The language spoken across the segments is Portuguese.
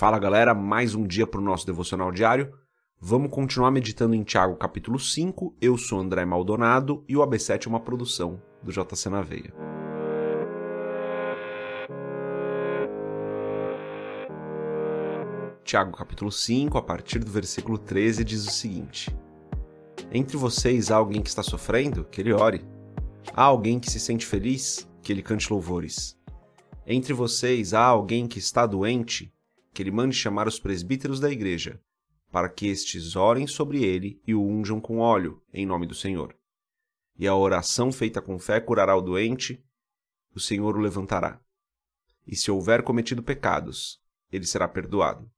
Fala galera, mais um dia para o nosso devocional diário. Vamos continuar meditando em Tiago capítulo 5. Eu sou André Maldonado e o AB7 é uma produção do JC na Veia. Tiago capítulo 5, a partir do versículo 13, diz o seguinte: Entre vocês há alguém que está sofrendo? Que ele ore. Há alguém que se sente feliz? Que ele cante louvores. Entre vocês há alguém que está doente? Que ele mande chamar os presbíteros da igreja, para que estes orem sobre ele e o unjam com óleo, em nome do Senhor. E a oração feita com fé curará o doente, o Senhor o levantará. E se houver cometido pecados, ele será perdoado.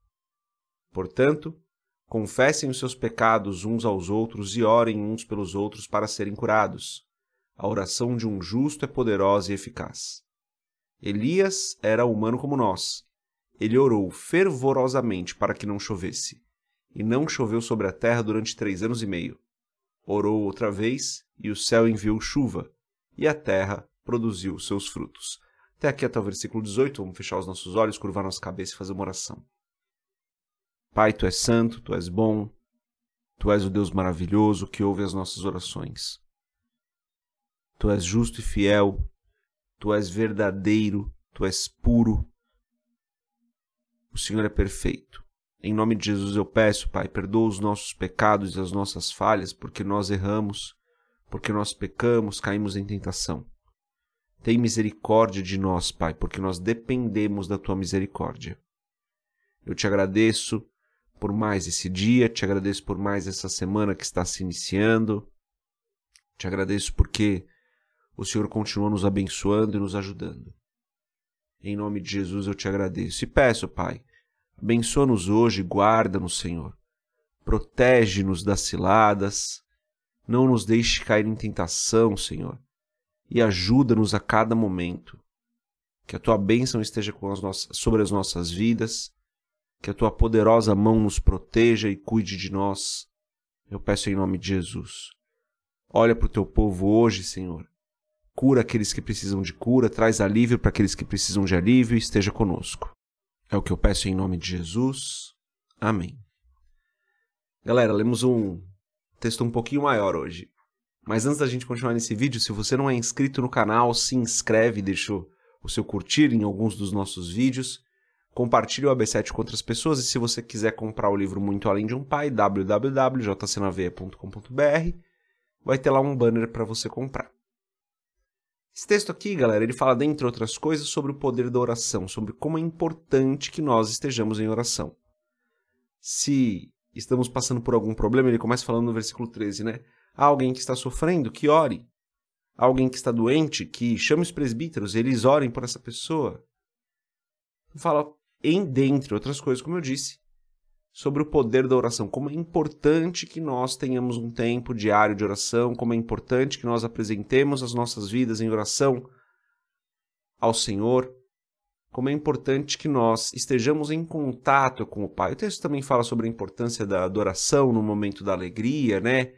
Portanto, confessem os seus pecados uns aos outros e orem uns pelos outros para serem curados. A oração de um justo é poderosa e eficaz. Elias era humano como nós. Ele orou fervorosamente para que não chovesse. E não choveu sobre a terra durante três anos e meio. Orou outra vez, e o céu enviou chuva, e a terra produziu seus frutos. Até aqui até o versículo 18, vamos fechar os nossos olhos, curvar nossa cabeça e fazer uma oração. Pai, tu és santo, tu és bom, tu és o Deus maravilhoso que ouve as nossas orações. Tu és justo e fiel, tu és verdadeiro, tu és puro. O Senhor é perfeito. Em nome de Jesus eu peço, Pai, perdoa os nossos pecados e as nossas falhas, porque nós erramos, porque nós pecamos, caímos em tentação. Tem misericórdia de nós, Pai, porque nós dependemos da tua misericórdia. Eu te agradeço por mais esse dia, te agradeço por mais essa semana que está se iniciando. Te agradeço porque o Senhor continua nos abençoando e nos ajudando. Em nome de Jesus eu te agradeço e peço, Pai, abençoa-nos hoje, guarda-nos, Senhor. Protege-nos das ciladas, não nos deixe cair em tentação, Senhor, e ajuda-nos a cada momento. Que a tua bênção esteja as nossas, sobre as nossas vidas, que a tua poderosa mão nos proteja e cuide de nós. Eu peço em nome de Jesus. Olha para o teu povo hoje, Senhor, cura aqueles que precisam de cura, traz alívio para aqueles que precisam de alívio e esteja conosco. É o que eu peço em nome de Jesus. Amém. Galera, lemos um texto um pouquinho maior hoje. Mas antes da gente continuar nesse vídeo, se você não é inscrito no canal, se inscreve, deixa o seu curtir em alguns dos nossos vídeos. Compartilhe o AB7 com outras pessoas e se você quiser comprar o livro Muito Além de um Pai, www.jcnaveia.com.br, vai ter lá um banner para você comprar. Esse texto aqui, galera, ele fala, dentre outras coisas, sobre o poder da oração, sobre como é importante que nós estejamos em oração. Se estamos passando por algum problema, ele começa falando no versículo 13, né? Há alguém que está sofrendo, que ore. Há alguém que está doente, que chame os presbíteros, eles orem por essa pessoa. Fala, em dentre outras coisas, como eu disse, sobre o poder da oração, como é importante que nós tenhamos um tempo diário de oração, como é importante que nós apresentemos as nossas vidas em oração ao Senhor, como é importante que nós estejamos em contato com o Pai. O texto também fala sobre a importância da adoração no momento da alegria, né?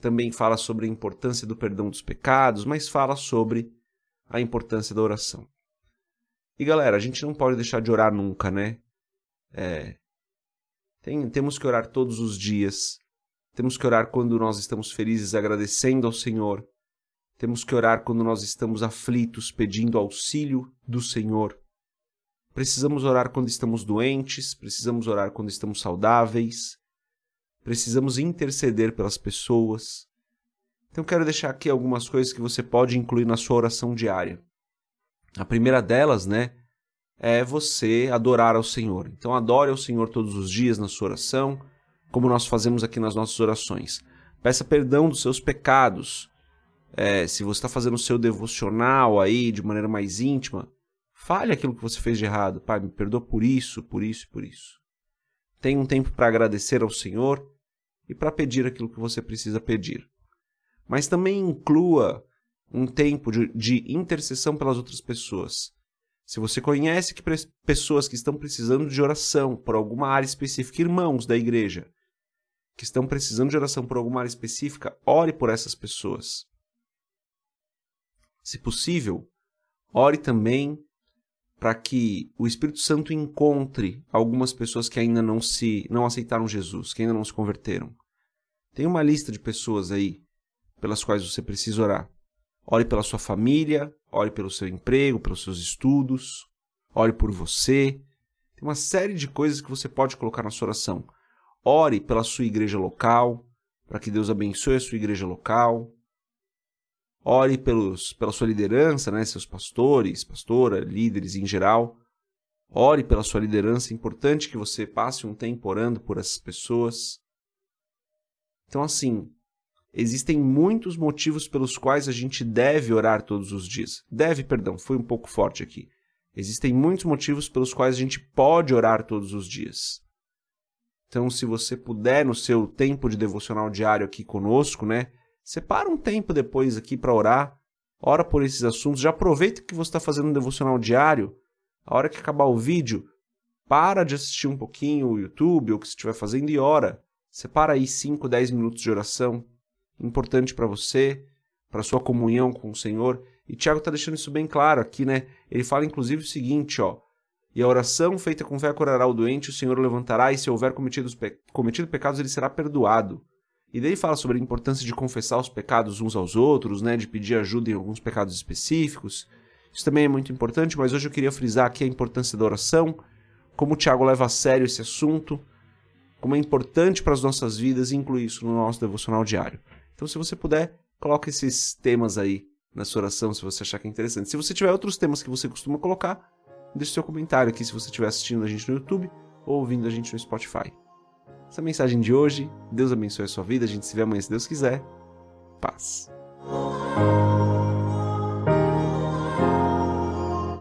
Também fala sobre a importância do perdão dos pecados, mas fala sobre a importância da oração. E galera, a gente não pode deixar de orar nunca, né? É, tem, temos que orar todos os dias. Temos que orar quando nós estamos felizes, agradecendo ao Senhor. Temos que orar quando nós estamos aflitos, pedindo auxílio do Senhor. Precisamos orar quando estamos doentes, precisamos orar quando estamos saudáveis. Precisamos interceder pelas pessoas. Então quero deixar aqui algumas coisas que você pode incluir na sua oração diária. A primeira delas, né, é você adorar ao Senhor. Então, adore ao Senhor todos os dias na sua oração, como nós fazemos aqui nas nossas orações. Peça perdão dos seus pecados. É, se você está fazendo o seu devocional aí de maneira mais íntima, fale aquilo que você fez de errado. Pai, me perdoa por isso, por isso e por isso. Tenha um tempo para agradecer ao Senhor e para pedir aquilo que você precisa pedir. Mas também inclua um tempo de, de intercessão pelas outras pessoas. Se você conhece que pessoas que estão precisando de oração por alguma área específica, irmãos da igreja, que estão precisando de oração por alguma área específica, ore por essas pessoas. Se possível, ore também para que o Espírito Santo encontre algumas pessoas que ainda não se não aceitaram Jesus, que ainda não se converteram. Tem uma lista de pessoas aí pelas quais você precisa orar. Ore pela sua família, ore pelo seu emprego, pelos seus estudos, ore por você. Tem uma série de coisas que você pode colocar na sua oração. Ore pela sua igreja local, para que Deus abençoe a sua igreja local. Ore pelos, pela sua liderança, né, seus pastores, pastora, líderes em geral. Ore pela sua liderança. É importante que você passe um tempo orando por essas pessoas. Então, assim, existem muitos motivos pelos quais a gente deve orar todos os dias. Deve, perdão, foi um pouco forte aqui. Existem muitos motivos pelos quais a gente pode orar todos os dias. Então, se você puder, no seu tempo de devocional diário aqui conosco, né? Separa um tempo depois aqui para orar. Ora por esses assuntos. Já aproveita que você está fazendo um devocional diário. A hora que acabar o vídeo, para de assistir um pouquinho o YouTube ou o que você estiver fazendo e ora. Separa aí 5, 10 minutos de oração importante para você, para sua comunhão com o Senhor. E Tiago está deixando isso bem claro aqui, né? Ele fala inclusive o seguinte, ó. E a oração feita com fé curará o doente, o Senhor o levantará, e se houver cometido, pe cometido pecados, ele será perdoado. E daí fala sobre a importância de confessar os pecados uns aos outros, né? De pedir ajuda em alguns pecados específicos. Isso também é muito importante, mas hoje eu queria frisar aqui a importância da oração, como o Tiago leva a sério esse assunto, como é importante para as nossas vidas e incluir isso no nosso devocional diário. Então, se você puder, coloque esses temas aí na sua oração, se você achar que é interessante. Se você tiver outros temas que você costuma colocar, deixe seu comentário aqui se você estiver assistindo a gente no YouTube ou ouvindo a gente no Spotify. Essa é a mensagem de hoje. Deus abençoe a sua vida. A gente se vê amanhã se Deus quiser. Paz.